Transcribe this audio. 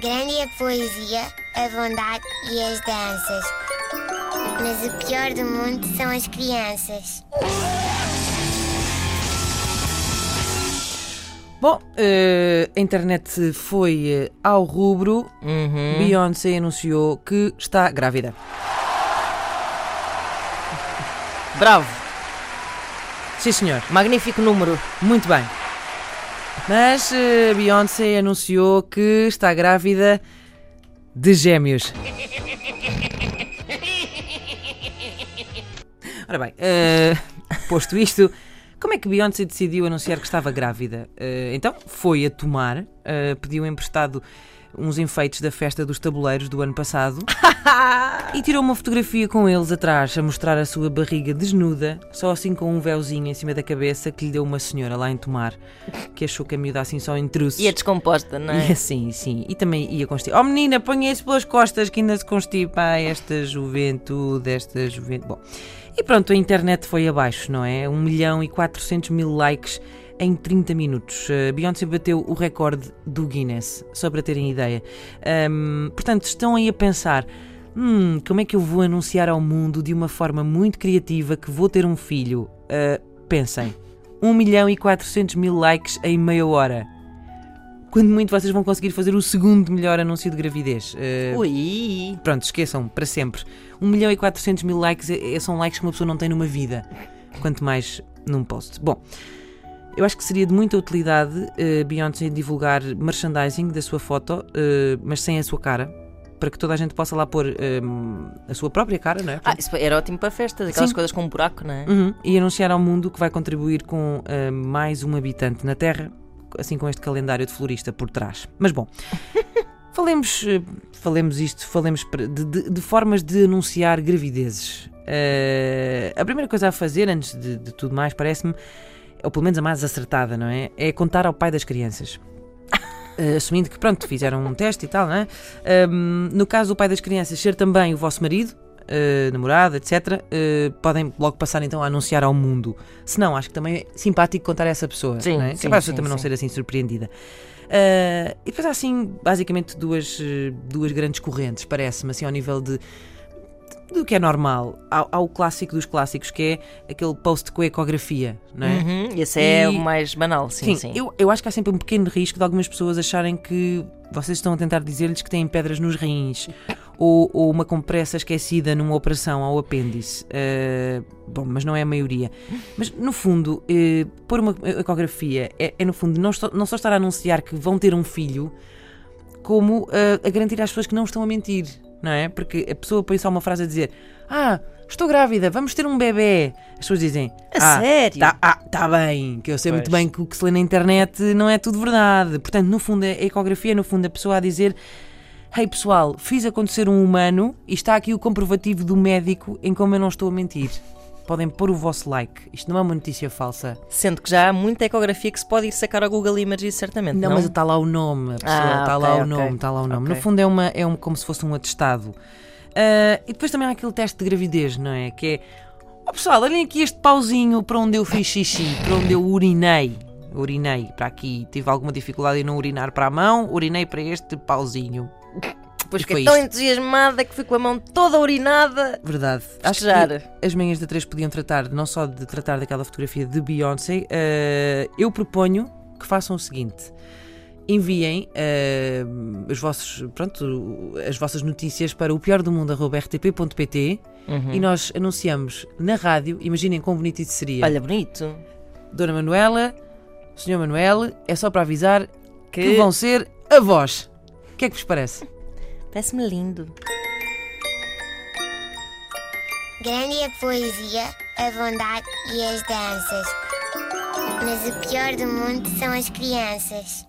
Grande é a poesia, a bondade e as danças. Mas o pior do mundo são as crianças. Bom, eh, a internet foi eh, ao rubro. Beyoncé anunciou que está grávida. Bravo, Sim, senhor. magnífico número. Muito bem. Mas eh, Beyoncé anunciou que está grávida de gêmeos. Ora bem, eh, posto isto, como é que Beyoncé decidiu anunciar que estava grávida? Eh, então, foi a tomar, eh, pediu emprestado uns enfeites da festa dos tabuleiros do ano passado e tirou uma fotografia com eles atrás a mostrar a sua barriga desnuda, só assim com um véuzinho em cima da cabeça que lhe deu uma senhora lá em Tomar, que achou que a miúda assim só intrusos. E é descomposta, não é? E assim, sim. E também ia constipar. Oh menina, ponha isso pelas costas que ainda se constipa Ai, esta juventude, esta juventude. Bom, e pronto, a internet foi abaixo, não é? 1 milhão e 400 mil likes em 30 minutos. Uh, Beyoncé bateu o recorde do Guinness, só para terem ideia. Ahm, portanto, estão aí a pensar. Hum, como é que eu vou anunciar ao mundo de uma forma muito criativa que vou ter um filho? Uh, pensem, 1 milhão e 400 mil likes em meia hora. Quando muito vocês vão conseguir fazer o segundo melhor anúncio de gravidez. Uh, Ui. Pronto, esqueçam, para sempre. 1 milhão e 400 mil likes é- são likes que uma pessoa não tem numa vida. Quanto mais num post. Bom, eu acho que seria de muita utilidade uh, Beyoncé divulgar merchandising da sua foto, uh, mas sem a sua cara, para que toda a gente possa lá pôr um, a sua própria cara, não é? Ah, isso era ótimo para festas, aquelas Sim. coisas com um buraco, não é? Uhum, E anunciar ao mundo que vai contribuir com uh, mais um habitante na Terra, assim com este calendário de florista por trás. Mas bom, falemos, falemos isto, falemos de, de- de formas de anunciar gravidezes. Uh, a primeira coisa a fazer, antes de, de tudo mais, parece-me, ou pelo menos a mais acertada, não é? É contar ao pai das crianças. Uh, assumindo que, pronto, fizeram um teste e tal, não é? Um, no caso do pai das crianças ser também o vosso marido, uh, namorado, etc., uh, podem logo passar então a anunciar ao mundo. Se não, acho que também é simpático contar a essa pessoa, Sim, não é? sim, Que é para a pessoa sim, também não sim. ser assim surpreendida. Uh, e depois há assim, basicamente, duas, duas grandes correntes, parece-me, assim, ao nível de do que é normal. Há, há o clássico dos clássicos, que é aquele post com a ecografia, não é? Uhum, esse é E- o mais banal, sim, sim. Eu, eu acho que há sempre um pequeno risco de algumas pessoas acharem que vocês estão a tentar dizer-lhes que têm pedras nos rins ou, ou uma compressa esquecida numa operação ao apêndice. Eh, bom, mas não é a maioria. Mas no fundo, eh, pôr uma ecografia é, é, no fundo não, estou- não só estar a anunciar que vão ter um filho, como eh, a garantir às pessoas que não estão a mentir, não é? Porque a pessoa põe só uma frase a dizer: Ah, estou grávida, vamos ter um bebê. As pessoas dizem: A ah, sério? Tá, ah, tá bem, que eu sei muito Pois. bem que o que se lê na internet não é tudo verdade. Portanto, no fundo, a ecografia é no fundo a pessoa a dizer: Hey pessoal, fiz acontecer um humano e está aqui o comprovativo do médico em como eu não estou a mentir. Podem pôr o vosso like. Isto não é uma notícia falsa. Sendo que já há muita ecografia que se pode ir sacar ao Google Images, certamente. Não, Não, mas está lá o nome, a pessoa, Ah, está ok, lá o ok. nome, está lá o nome. Ok. No fundo é, uma, é um, como se fosse um atestado. Ah, e depois também há aquele teste de gravidez, não é? Que é, ó pessoal, olhem aqui este pauzinho para onde eu fiz xixi, para onde eu urinei. Urinei para aqui, tive alguma dificuldade em não urinar para a mão, urinei para este pauzinho. Depois fiquei tão isto. entusiasmada que fui com a mão toda urinada. Verdade. Acho Festejar. que as manhãs da 3 podiam tratar, não só de tratar daquela fotografia de Beyoncé, eh, eu proponho que façam o seguinte. Enviem eh, os vossos, pronto, as vossas notícias para o pior do mundo rtp.pt Uhum. e nós anunciamos na rádio. Imaginem quão bonito isso seria. Olha, bonito. Dona Manuela, Senhor Manuel, é só para avisar que, Que vão ser avós. O que é que vos parece? Parece-me lindo. Grande é a poesia, a bondade e as danças. Mas o pior do mundo são as crianças.